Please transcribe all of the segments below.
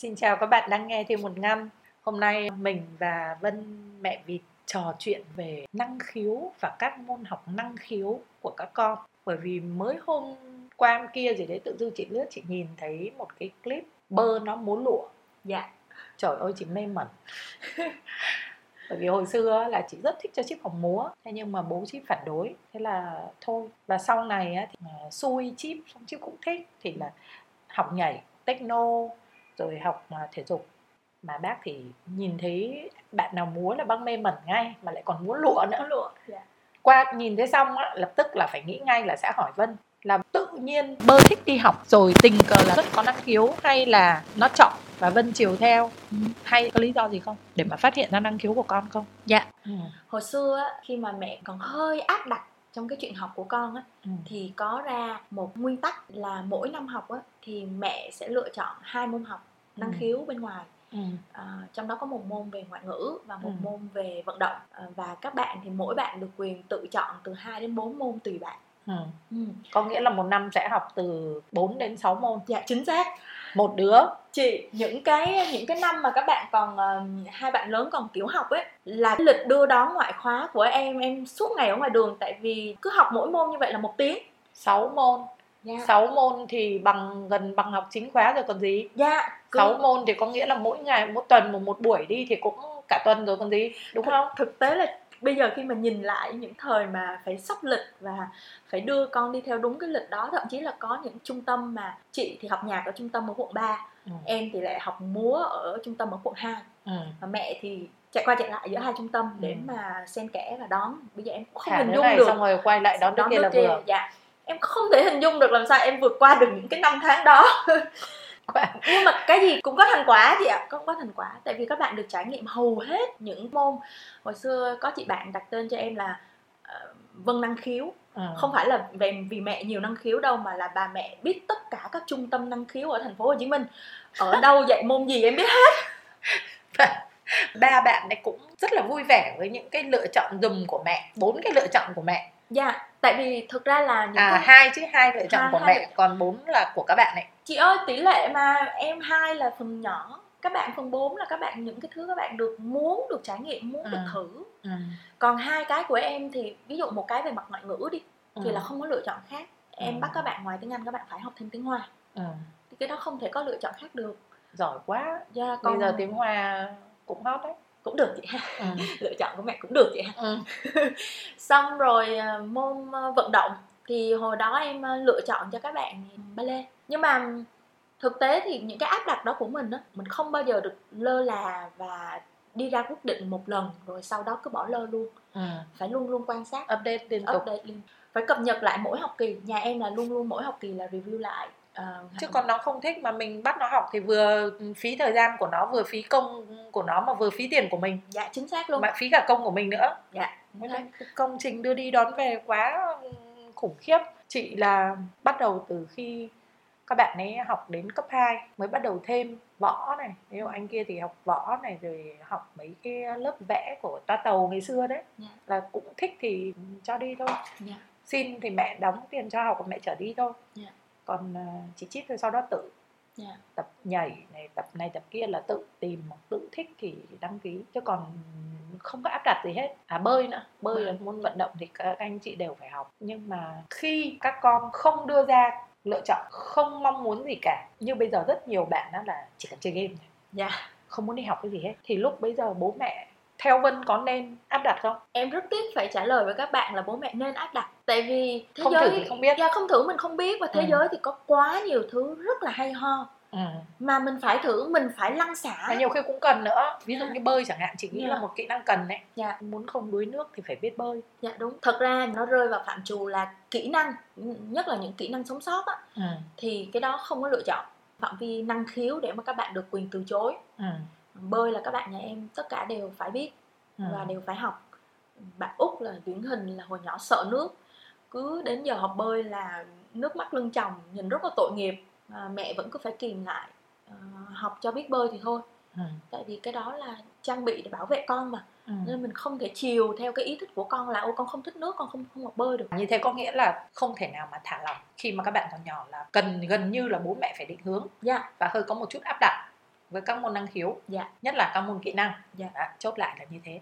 Xin chào các bạn đang nghe thêm một năm. Hôm nay mình và Vân mẹ vịt trò chuyện về năng khiếu và các môn học năng khiếu của các con. Bởi vì mới hôm qua kia gì đấy tự dưng chị lướt chị nhìn thấy một cái clip bơ nó múa lụa. Dạ. Trời ơi chị mê mẩn. bởi vì hồi xưa là chị rất thích cho chip học múa thế nhưng mà bố chip phản đối thế là thôi và sau này á, thì xui chip xong chip cũng thích thì là học nhảy techno rồi học à, thể dục mà bác thì nhìn thấy bạn nào múa là bác mê mẩn ngay mà lại còn múa lụa nữa lụa dạ. qua nhìn thấy xong á, lập tức là phải nghĩ ngay là sẽ hỏi vân là tự nhiên bơ thích đi học rồi tình cờ là rất có năng khiếu hay là nó chọn và vân chiều theo ừ. hay có lý do gì không để mà phát hiện ra năng khiếu của con không dạ ừ. hồi xưa á, khi mà mẹ còn hơi áp đặt trong cái chuyện học của con á ừ. thì có ra một nguyên tắc là mỗi năm học á thì mẹ sẽ lựa chọn hai môn học năng ừ. khiếu bên ngoài Ừ. À, trong đó có một môn về ngoại ngữ và một ừ. môn về vận động à, và các bạn thì mỗi bạn được quyền tự chọn từ 2 đến 4 môn tùy bạn ừ. Ừ. có nghĩa là một năm sẽ học từ 4 đến 6 môn dạ chính xác một đứa chị những cái những cái năm mà các bạn còn uh, hai bạn lớn còn tiểu học ấy là lịch đưa đón ngoại khóa của em em suốt ngày ở ngoài đường tại vì cứ học mỗi môn như vậy là một tiếng 6 môn Dạ. 6 môn thì bằng gần bằng học chính khóa rồi còn gì Dạ cứ... 6 môn thì có nghĩa là mỗi ngày mỗi tuần một một buổi đi thì cũng cả tuần rồi còn gì đúng thực, không thực tế là bây giờ khi mà nhìn lại những thời mà phải sắp lịch và phải đưa con đi theo đúng cái lịch đó thậm chí là có những trung tâm mà chị thì học nhạc ở trung tâm ở quận 3 ừ. em thì lại học múa ở trung tâm ở quận 2 ừ. và mẹ thì chạy qua chạy lại giữa hai trung tâm ừ. để mà xen kẽ và đón bây giờ em cũng không hình dung này, được xong rồi quay lại đón, đón đứa kia là vừa dạ em không thể hình dung được làm sao em vượt qua được những cái năm tháng đó. Nhưng mà cái gì cũng có thành quả chị ạ cũng có thành quả. Tại vì các bạn được trải nghiệm hầu hết những môn. Hồi xưa có chị bạn đặt tên cho em là uh, vân năng khiếu. Ừ. không phải là về vì mẹ nhiều năng khiếu đâu mà là bà mẹ biết tất cả các trung tâm năng khiếu ở thành phố Hồ Chí Minh. Ở đâu dạy môn gì em biết hết. Ba bạn này cũng rất là vui vẻ với những cái lựa chọn dùm của mẹ bốn cái lựa chọn của mẹ dạ tại vì thực ra là những à cái... hai chứ hai lựa chọn hai, của hai mẹ còn bốn là của các bạn này chị ơi tỷ lệ mà em hai là phần nhỏ các bạn phần 4 là các bạn những cái thứ các bạn được muốn được trải nghiệm muốn ừ. được thử ừ. còn hai cái của em thì ví dụ một cái về mặt ngoại ngữ đi ừ. thì là không có lựa chọn khác em ừ. bắt các bạn ngoài tiếng anh các bạn phải học thêm tiếng hoa ừ. thì cái đó không thể có lựa chọn khác được giỏi quá yeah, dạ, còn... bây giờ tiếng hoa cũng hot đấy cũng được chị ha. Ừ. lựa chọn của mẹ cũng được chị ha. Ừ. xong rồi ờ, môn ờ, vận động thì hồi đó em ờ, lựa chọn cho các bạn ballet. Nhưng mà thực tế thì những cái áp đặt đó của mình á mình không bao giờ được lơ là và đi ra quyết định một lần rồi sau đó cứ bỏ lơ luôn. Ừ. phải luôn luôn quan sát. Update liên tục. Update liên phải cập nhật lại mỗi học kỳ. Nhà em là luôn luôn mỗi học kỳ là review lại uh, chứ còn nó không thích mà mình bắt nó học thì vừa phí thời gian của nó vừa phí công của nó mà vừa phí tiền của mình dạ chính xác luôn mà phí cả công của mình nữa dạ công trình đưa đi đón về quá khủng khiếp chị là bắt đầu từ khi các bạn ấy học đến cấp 2 mới bắt đầu thêm võ này nếu anh kia thì học võ này rồi học mấy cái lớp vẽ của toa tàu ngày xưa đấy yeah. Dạ. là cũng thích thì cho đi thôi yeah. Dạ. xin thì mẹ đóng tiền cho học mẹ trở đi thôi yeah. Dạ. còn uh, chỉ chít rồi sau đó tự yeah. tập nhảy này tập này tập kia là tự tìm tự thích thì đăng ký. Chứ còn không có áp đặt gì hết. À bơi nữa. Bơi là môn vận động thì các anh chị đều phải học. Nhưng mà khi các con không đưa ra lựa chọn không mong muốn gì cả. Như bây giờ rất nhiều bạn đó là chỉ cần chơi game thôi. Dạ. Yeah. không muốn đi học cái gì hết. Thì lúc bây giờ bố mẹ theo Vân có nên áp đặt không? Em rất tiếc phải trả lời với các bạn là bố mẹ nên áp đặt Tại vì thế không giới thử thì không biết Dạ không thử mình không biết Và thế ừ. giới thì có quá nhiều thứ rất là hay ho ừ. mà mình phải thử mình phải lăn xả và nhiều khi cũng cần nữa ví dụ như bơi chẳng hạn chị nghĩ yeah. là dạ. một kỹ năng cần đấy dạ. muốn không đuối nước thì phải biết bơi dạ đúng thật ra nó rơi vào phạm trù là kỹ năng nhất là những kỹ năng sống sót á ừ. thì cái đó không có lựa chọn phạm vi năng khiếu để mà các bạn được quyền từ chối ừ. Bơi là các bạn nhà em tất cả đều phải biết ừ. và đều phải học bạn út là điển hình là hồi nhỏ sợ nước cứ đến giờ học bơi là nước mắt lưng chồng nhìn rất là tội nghiệp à, mẹ vẫn cứ phải kìm lại à, học cho biết bơi thì thôi ừ. tại vì cái đó là trang bị để bảo vệ con mà ừ. nên mình không thể chiều theo cái ý thích của con là ô con không thích nước con không không học bơi được như thế có nghĩa là không thể nào mà thả lỏng khi mà các bạn còn nhỏ là cần gần như là bố mẹ phải định hướng yeah. và hơi có một chút áp đặt với các môn năng khiếu dạ. nhất là các môn kỹ năng dạ. Đã, chốt lại là như thế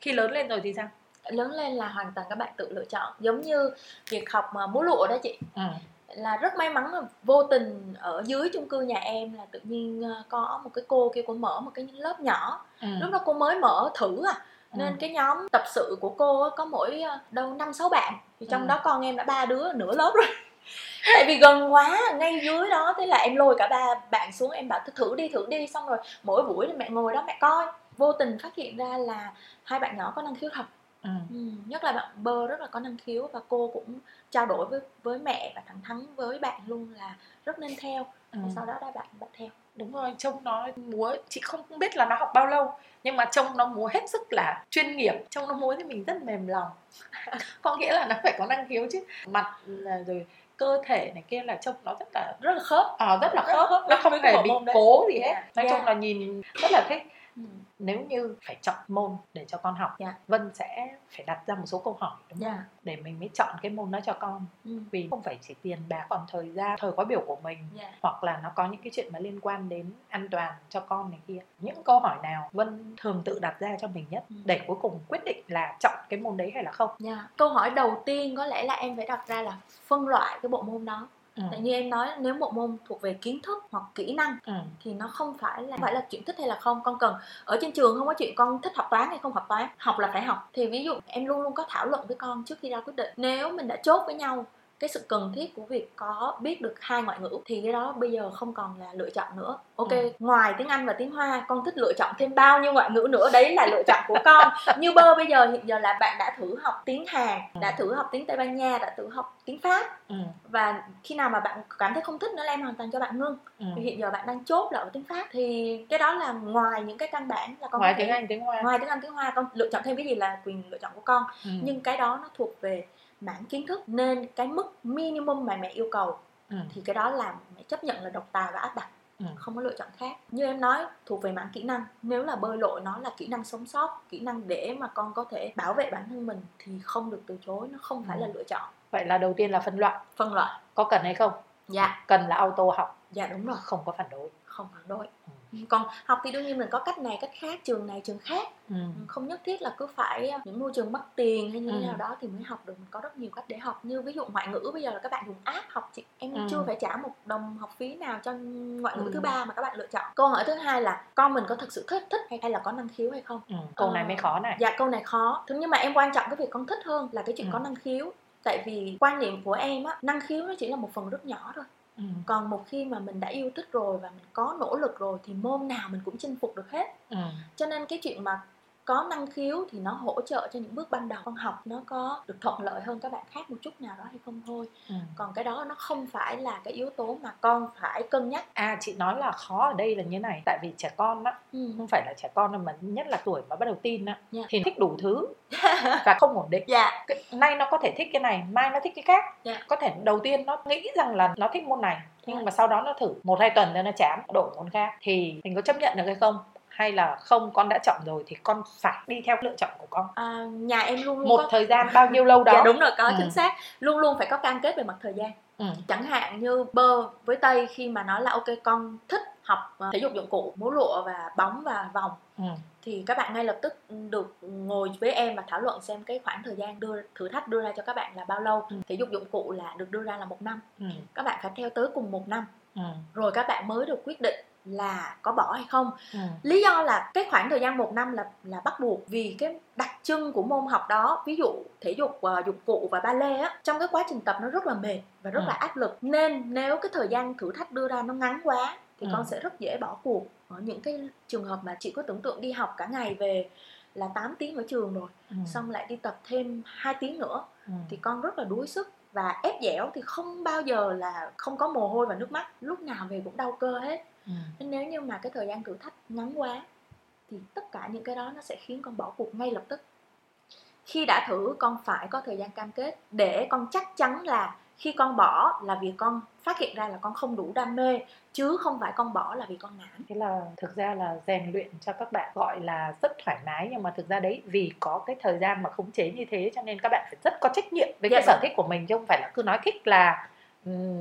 khi lớn lên rồi thì sao lớn lên là hoàn toàn các bạn tự lựa chọn giống như việc học mà múa lụa đó chị ừ. là rất may mắn là vô tình ở dưới chung cư nhà em là tự nhiên ờ, có một cái cô kia cô mở một cái lớp nhỏ ừ. lúc đó cô mới mở thử à ừ. nên cái nhóm tập sự của cô có mỗi ờ, đâu năm sáu bạn thì trong ừ. đó con em đã ba đứa nửa lớp rồi tại vì gần quá ngay dưới đó thế là em lôi cả ba bạn xuống em bảo thử đi thử đi. Xong rồi mỗi buổi thì mẹ ngồi đó mẹ coi vô tình phát hiện ra là hai bạn nhỏ có năng khiếu thật. Ừ. Ừ, nhất là bạn bơ rất là có năng khiếu và cô cũng trao đổi với với mẹ và thẳng thắn với bạn luôn là rất nên theo. Ừ. và sau đó đã bạn bạn theo. Đúng rồi trông nó múa chị không biết là nó học bao lâu nhưng mà trông nó múa hết sức là chuyên nghiệp trông nó múa thì mình rất mềm lòng. Có nghĩa là nó phải có năng khiếu chứ. Mặt rồi cơ thể này kia là trông nó rất là rất là khớp. À, rất là khớp, khớp. nó không hề bị cố gì hết. Nói yeah. chung là nhìn rất là thích Ừ. nếu như phải chọn môn để cho con học yeah. Dạ. vân sẽ phải đặt ra một số câu hỏi đúng không dạ. để mình mới chọn cái môn đó cho con ừ. vì không phải chỉ tiền bạc còn thời gian thời khóa biểu của mình yeah. Dạ. hoặc là nó có những cái chuyện mà liên quan đến an toàn cho con này kia những câu hỏi nào vân thường tự đặt ra cho mình nhất ừ. để cuối cùng quyết định là chọn cái môn đấy hay là không yeah. câu hỏi đầu tiên có lẽ là em phải đặt ra là phân loại cái bộ môn đó ừ. tại như em nói nếu một môn thuộc về kiến thức hoặc kỹ năng ừ. thì nó không phải là phải là chuyện thích hay là không con cần ở trên trường không có chuyện con thích học toán hay không học toán học là phải học thì ví dụ em luôn luôn có thảo luận với con trước khi ra quyết định nếu mình đã chốt với nhau cái sự cần thiết của việc có biết được hai ngoại ngữ thì cái đó bây giờ không còn là lựa chọn nữa ok ừ. ngoài tiếng anh và tiếng hoa con thích lựa chọn thêm bao nhiêu ngoại ngữ nữa đấy là lựa chọn của con như bơ bây giờ hiện giờ là bạn đã thử học tiếng hàn ừ. đã thử học tiếng tây ban nha đã thử học tiếng pháp ừ. và khi nào mà bạn cảm thấy không thích nữa là em hoàn toàn cho bạn ngưng ừ. thì hiện giờ bạn đang chốt là ở tiếng pháp thì cái đó là ngoài những cái căn bản là con ngoài tiếng anh tiếng hoa ngoài tiếng anh tiếng hoa con lựa chọn thêm cái gì là quyền lựa chọn của con ừ. nhưng cái đó nó thuộc về mảng kiến thức nên cái mức minimum mà mẹ yêu cầu. Ừ. thì cái đó là mẹ chấp nhận là độc tài và áp đặt ừ. không có lựa chọn khác. Như em nói thuộc về mảng kỹ năng. Nếu là bơi lội nó là kỹ năng sống sót kỹ năng để mà con có thể bảo vệ bản thân mình thì không được từ chối nó không phải ừ. là lựa chọn. Vậy là đầu tiên là phân loại. Phân loại. Có cần hay không? Dạ. Cần là auto học. Dạ đúng rồi. Không có phản đối. Không phản đối còn học thì đương nhiên mình có cách này cách khác trường này trường khác ừ. không nhất thiết là cứ phải ờ, những môi trường mất tiền hay như thế ừ. nào đó thì mới học được mình có rất nhiều cách để học như ví dụ ngoại ngữ bây giờ là các bạn dùng app học chị em ừ. chưa phải trả một đồng học phí nào cho ngoại ngữ ừ. thứ ba mà các bạn lựa chọn câu hỏi thứ hai là con mình có thực sự thích thích hay là có năng khiếu hay không ừ. câu này mới khó này dạ câu này khó thế nhưng mà em quan trọng cái việc con thích hơn là cái chuyện ừ. có năng khiếu tại vì quan niệm của em á năng khiếu nó chỉ là một phần rất nhỏ thôi Ừ. còn một khi mà mình đã yêu thích rồi và mình có nỗ lực rồi thì môn nào mình cũng chinh phục được hết ừ. cho nên cái chuyện mà có năng khiếu thì nó hỗ trợ cho những bước ban đầu con học nó có được thuận lợi hơn các bạn khác một chút nào đó hay không thôi ừ. còn cái đó nó không phải là cái yếu tố mà con phải cân nhắc à chị nói là khó ở đây là như này tại vì trẻ con á ừ. không phải là trẻ con mà nhất là tuổi mà bắt đầu tin á yeah. Dạ. thì thích đủ thứ và không ổn định yeah. Dạ. nay nó có thể thích cái này mai nó thích cái khác yeah. Dạ. có thể đầu tiên nó nghĩ rằng là nó thích môn này nhưng yeah. mà sau đó nó thử một hai tuần rồi nó chán đổi môn khác thì mình có chấp nhận được hay không hay là không con đã chọn rồi thì con phải đi theo lựa chọn của con à, nhà em luôn luôn một có... thời gian bao nhiêu lâu đó dạ đúng rồi có ừ. chính xác luôn luôn phải có cam kết về mặt thời gian ừ. chẳng hạn như bơ với tây khi mà nói là ok con thích học uh, thể dục dụng cụ múa lụa và bóng và vòng ừ. thì các bạn ngay lập tức được ngồi với em và thảo luận xem cái khoảng thời gian đưa thử thách đưa ra cho các bạn là bao lâu ừ. thể dục dụng cụ là được đưa ra là một năm ừ. các bạn phải theo tới cùng một năm ừ. rồi các bạn mới được quyết định là có bỏ hay không ừ. lý do là cái khoảng thời gian một năm là là bắt buộc vì cái đặc trưng của môn học đó ví dụ thể dục uh, dụng cụ và ba lê á trong cái quá trình tập nó rất là mệt và rất ừ. là áp lực nên nếu cái thời gian thử thách đưa ra nó ngắn quá thì ừ. con sẽ rất dễ bỏ cuộc ở những cái trường hợp mà chị có tưởng tượng đi học cả ngày về là 8 tiếng ở trường rồi ừ. xong lại đi tập thêm 2 tiếng nữa ừ. thì con rất là đuối sức và ép dẻo thì không bao giờ là không có mồ hôi và nước mắt lúc nào về cũng đau cơ hết ừ. nên nếu như mà cái thời gian thử thách ngắn quá thì tất cả những cái đó nó sẽ khiến con bỏ cuộc ngay lập tức khi đã thử con phải có thời gian cam kết để con chắc chắn là khi con bỏ là vì con phát hiện ra là con không đủ đam mê chứ không phải con bỏ là vì con nản thế là thực ra là rèn luyện cho các bạn gọi là rất thoải mái nhưng mà thực ra đấy vì có cái thời gian mà khống chế như thế cho nên các bạn phải rất có trách nhiệm với dạ cái sở vâng. thích của mình chứ không phải là cứ nói thích là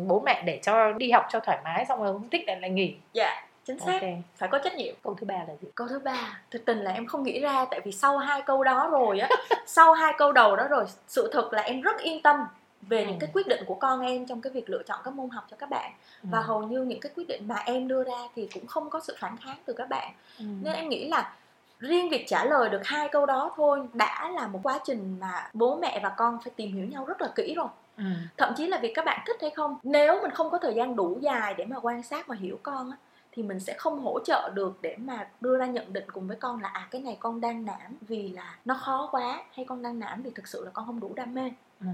bố mẹ để cho đi học cho thoải mái xong rồi không thích lại lại nghỉ dạ chính xác okay. phải có trách nhiệm câu thứ ba là gì câu thứ ba thực tình là em không nghĩ ra tại vì sau hai câu đó rồi á sau hai câu đầu đó rồi sự thật là em rất yên tâm về ừ. những cái quyết định của con em trong cái việc lựa chọn các môn học cho các bạn ừ. và hầu như những cái quyết định mà em đưa ra thì cũng không có sự phản kháng từ các bạn ừ. nên em nghĩ là riêng việc trả lời được hai câu đó thôi đã là một quá trình mà bố mẹ và con phải tìm hiểu nhau rất là kỹ rồi ừ. thậm chí là việc các bạn thích hay không nếu mình không có thời gian đủ dài để mà quan sát và hiểu con á thì mình sẽ không hỗ trợ được để mà đưa ra nhận định cùng với con là à cái này con đang nản vì là nó khó quá hay con đang nản vì thực sự là con không đủ đam mê. Ừ.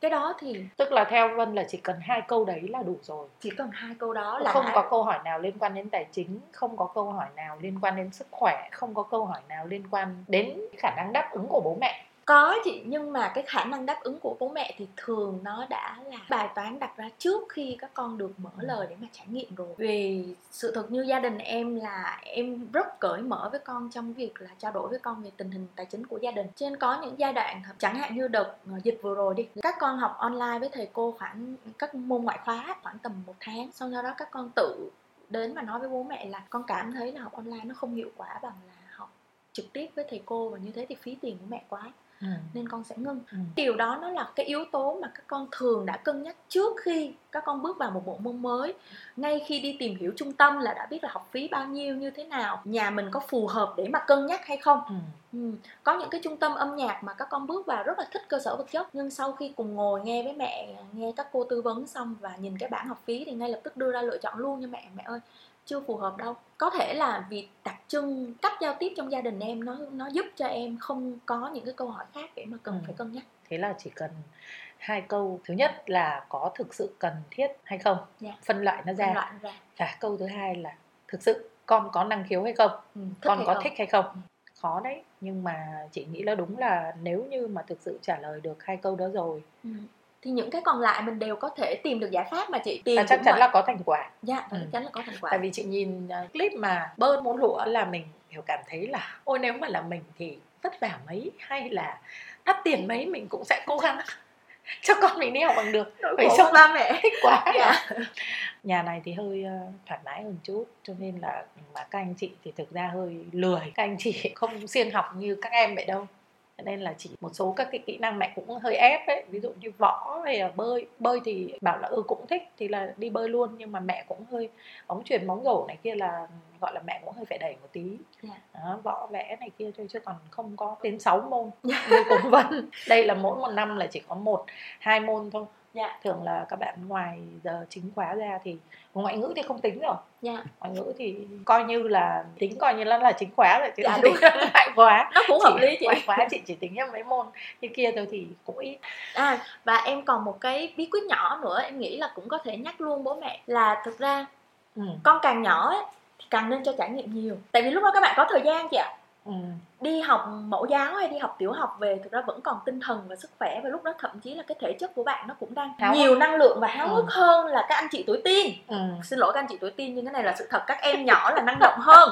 Cái đó thì tức là theo vân là chỉ cần hai câu đấy là đủ rồi. Chỉ cần hai câu đó là không có câu hỏi nào liên quan đến tài chính không có câu hỏi nào liên quan đến sức khỏe không có câu hỏi nào liên quan đến khả năng đáp ứng của bố mẹ có chị nhưng mà cái khả năng đáp ứng của bố mẹ thì thường nó đã là bài toán đặt ra trước khi các con được mở ừ. lời để mà trải nghiệm rồi. Vì sự thật như gia đình em là em rất cởi mở với con trong việc là trao đổi với con về tình hình tài chính của gia đình. Trên có những giai đoạn chẳng hạn như đợt ờ, dịch vừa rồi đi các con học online với thầy cô khoảng các môn ngoại khóa khoảng tầm một tháng. Sau đó các con tự đến và nói với bố mẹ là con cảm thấy là học online nó không hiệu quả bằng là học trực tiếp với thầy cô và như thế thì phí tiền của mẹ quá ừ. nên con sẽ ngưng ừ. điều đó nó là cái yếu tố mà các con thường đã cân nhắc trước khi các con bước vào một bộ môn mới ngay khi đi tìm hiểu trung tâm là đã biết là học phí bao nhiêu như thế nào nhà mình có phù hợp để mà cân nhắc hay không ừ. Ừ. có những cái trung tâm âm nhạc mà các con bước vào rất là thích cơ sở vật chất nhưng sau khi cùng ngồi nghe với mẹ nghe các cô tư vấn xong và nhìn cái bảng học phí thì ngay lập tức đưa ra lựa chọn luôn nha mẹ mẹ ơi chưa phù hợp đâu có thể là vì đặc trưng cách giao tiếp trong gia đình em nó nó giúp cho em không có những cái câu hỏi khác để mà cần ừ. phải cân nhắc thế là chỉ cần hai câu thứ nhất là có thực sự cần thiết hay không yeah. Dạ. phân loại nó ra. Phân loại ra và câu thứ hai là thực sự con có năng khiếu hay không ừ, con có không? thích hay không ừ. khó đấy nhưng mà chị nghĩ là đúng là nếu như mà thực sự trả lời được hai câu đó rồi. Ừ. Thì những cái còn lại mình đều có thể tìm được giải pháp mà chị. Tìm và chắc chắn vậy. là có thành quả. Dạ ừ. chắc chắn là có thành quả. Tại vì chị nhìn uh, clip mà bơn muốn lụa là mình hiểu cảm thấy là ôi nếu mà là mình thì vất vả mấy hay là đắt tiền mấy mình cũng sẽ cố gắng cho con mình đi học bằng được. Vậy xong ba mẹ. Thích quá. Dạ. nhà này thì hơi uh, thoải mái hơn chút cho nên là mà các anh chị thì thực ra hơi lười. Các anh chị không siêng học như các em vậy đâu nên là chỉ một số các cái kỹ năng mẹ cũng hơi ép ấy ví dụ như võ hay là bơi bơi thì bảo là ừ cũng thích thì là đi bơi luôn nhưng mà mẹ cũng hơi bóng truyền bóng rổ này kia là gọi là mẹ cũng hơi phải đẩy một tí yeah. Dạ. đó, võ vẽ này kia thôi chứ còn không có đến 6 môn như cũng vân đây là mỗi một năm là chỉ có một hai môn thôi. Dạ. thường là các bạn ngoài giờ chính khóa ra thì ngoại ngữ thì không tính rồi. Dạ. ngoại ngữ thì coi như là tính coi như là là chính khóa rồi chứ dạ, đúng ngoại khóa nó cũng hợp lý chị ngoại khóa chị chỉ tính em mấy môn như kia thôi thì cũng ít à và em còn một cái bí quyết nhỏ nữa em nghĩ là cũng có thể nhắc luôn bố mẹ là thực ra ừ. con càng nhỏ ấy, thì càng nên cho trải nghiệm nhiều tại vì lúc đó các bạn có thời gian chị ạ ừ. đi học mẫu giáo hay đi học tiểu học về thực ra vẫn còn tinh thần và sức khỏe và lúc đó thậm chí là cái thể chất của bạn nó cũng đang háo nhiều năng lượng và háo ừ. hức hơn là các anh chị tuổi teen ừ. xin lỗi các anh chị tuổi teen nhưng cái này là sự thật các em nhỏ là năng động hơn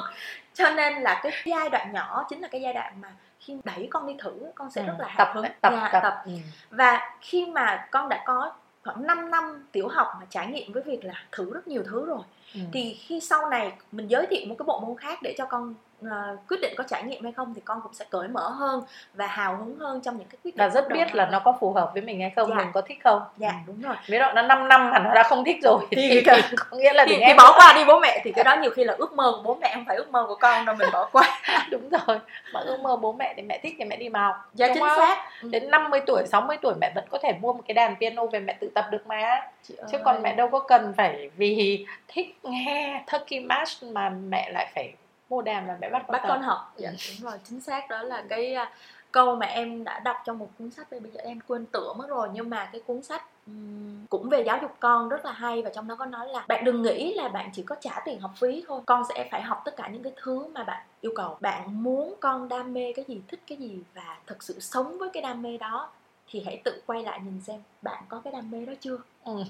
cho nên là cái giai đoạn nhỏ chính là cái giai đoạn mà khi đẩy con đi thử con sẽ ừ. rất là hào hứng tập tập, tập. tập. Ừ. và khi mà con đã có khoảng 5 năm tiểu học mà trải nghiệm với việc là thử rất nhiều thứ rồi ừ. thì khi sau này mình giới thiệu một cái bộ môn khác để cho con uh, quyết định có trải nghiệm hay không thì con cũng sẽ cởi mở hơn và hào hứng hơn trong những cái quyết định là rất biết là nó có phù hợp với mình hay không dạ. mình có thích không dạ ừ. đúng rồi dụ nó 5 năm mà nó đã không thích rồi thì, thì, thì có nghĩa là thì, thì bỏ qua đi bố mẹ thì cái đó nhiều khi là ước mơ của bố mẹ không phải ước mơ của con đâu mình bỏ qua đúng rồi mà ước mơ bố mẹ thì mẹ thích thì mẹ đi vào dạ chính không? xác ừ. đến 50 tuổi 60 tuổi mẹ vẫn có thể mua một cái đàn piano về mẹ tự tập được mà Chị chứ ơi. còn mẹ đâu có cần phải vì thích nghe Turkey March mà mẹ lại phải mô đàm là mẹ bắt con bắt con học. Dạ đúng rồi chính xác. Đó là cái uh, câu mà em đã đọc trong một cuốn sách bây giờ em quên tựa mất rồi. Nhưng mà cái cuốn sách cũng về giáo dục con rất là hay và trong đó có nói là bạn đừng nghĩ là bạn chỉ có trả tiền học phí thôi. Con sẽ phải học tất cả những cái thứ mà bạn yêu cầu. Bạn muốn con đam mê cái gì thích cái gì và thực sự sống với cái đam mê đó thì hãy tự quay lại nhìn xem bạn có cái đam mê đó chưa? Ừ.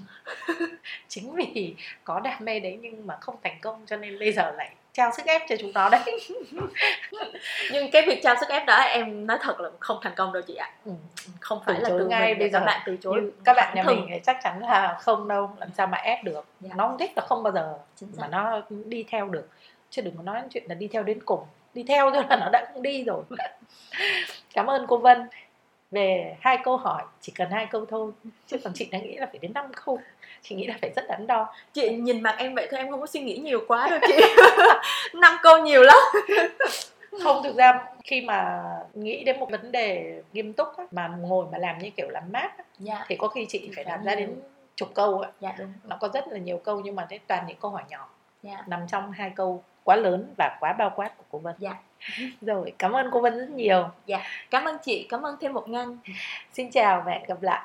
chính vì có đam mê đấy nhưng mà không thành công cho nên bây giờ lại trao sức ép cho chúng nó đấy. Nhưng cái việc trao sức ép đó em nói thật là không thành công đâu chị ạ. Ừ. không phải từ là từ ngay bây giờ. các bạn từ chối. Các bạn nhà mình thì chắc chắn là không đâu làm sao mà ép được. Dạ. nó không thích là không bao giờ mà nó đi theo được. Chứ đừng có nói chuyện là đi theo đến cùng. Đi theo thôi là nó đã không đi rồi. Cảm ơn cô Vân về hai câu hỏi chỉ cần hai câu thôi chứ còn chị đã nghĩ là phải đến năm câu chị nghĩ là phải rất đắn đo chị nhìn mặt em vậy thôi em không có suy nghĩ nhiều quá đâu chị năm câu nhiều lắm không thực ra khi mà nghĩ đến một vấn đề nghiêm túc á, mà ngồi mà làm như kiểu làm mát á, dạ. thì có khi chị phải đặt ra đến chục câu á. Dạ, đúng. nó có rất là nhiều câu nhưng mà thế toàn những câu hỏi nhỏ dạ. nằm trong hai câu quá lớn và quá bao quát của cô Vân. Dạ. Rồi, cảm ơn cô Vân rất nhiều. Dạ, cảm ơn chị, cảm ơn thêm một ngăn. Xin chào và hẹn gặp lại.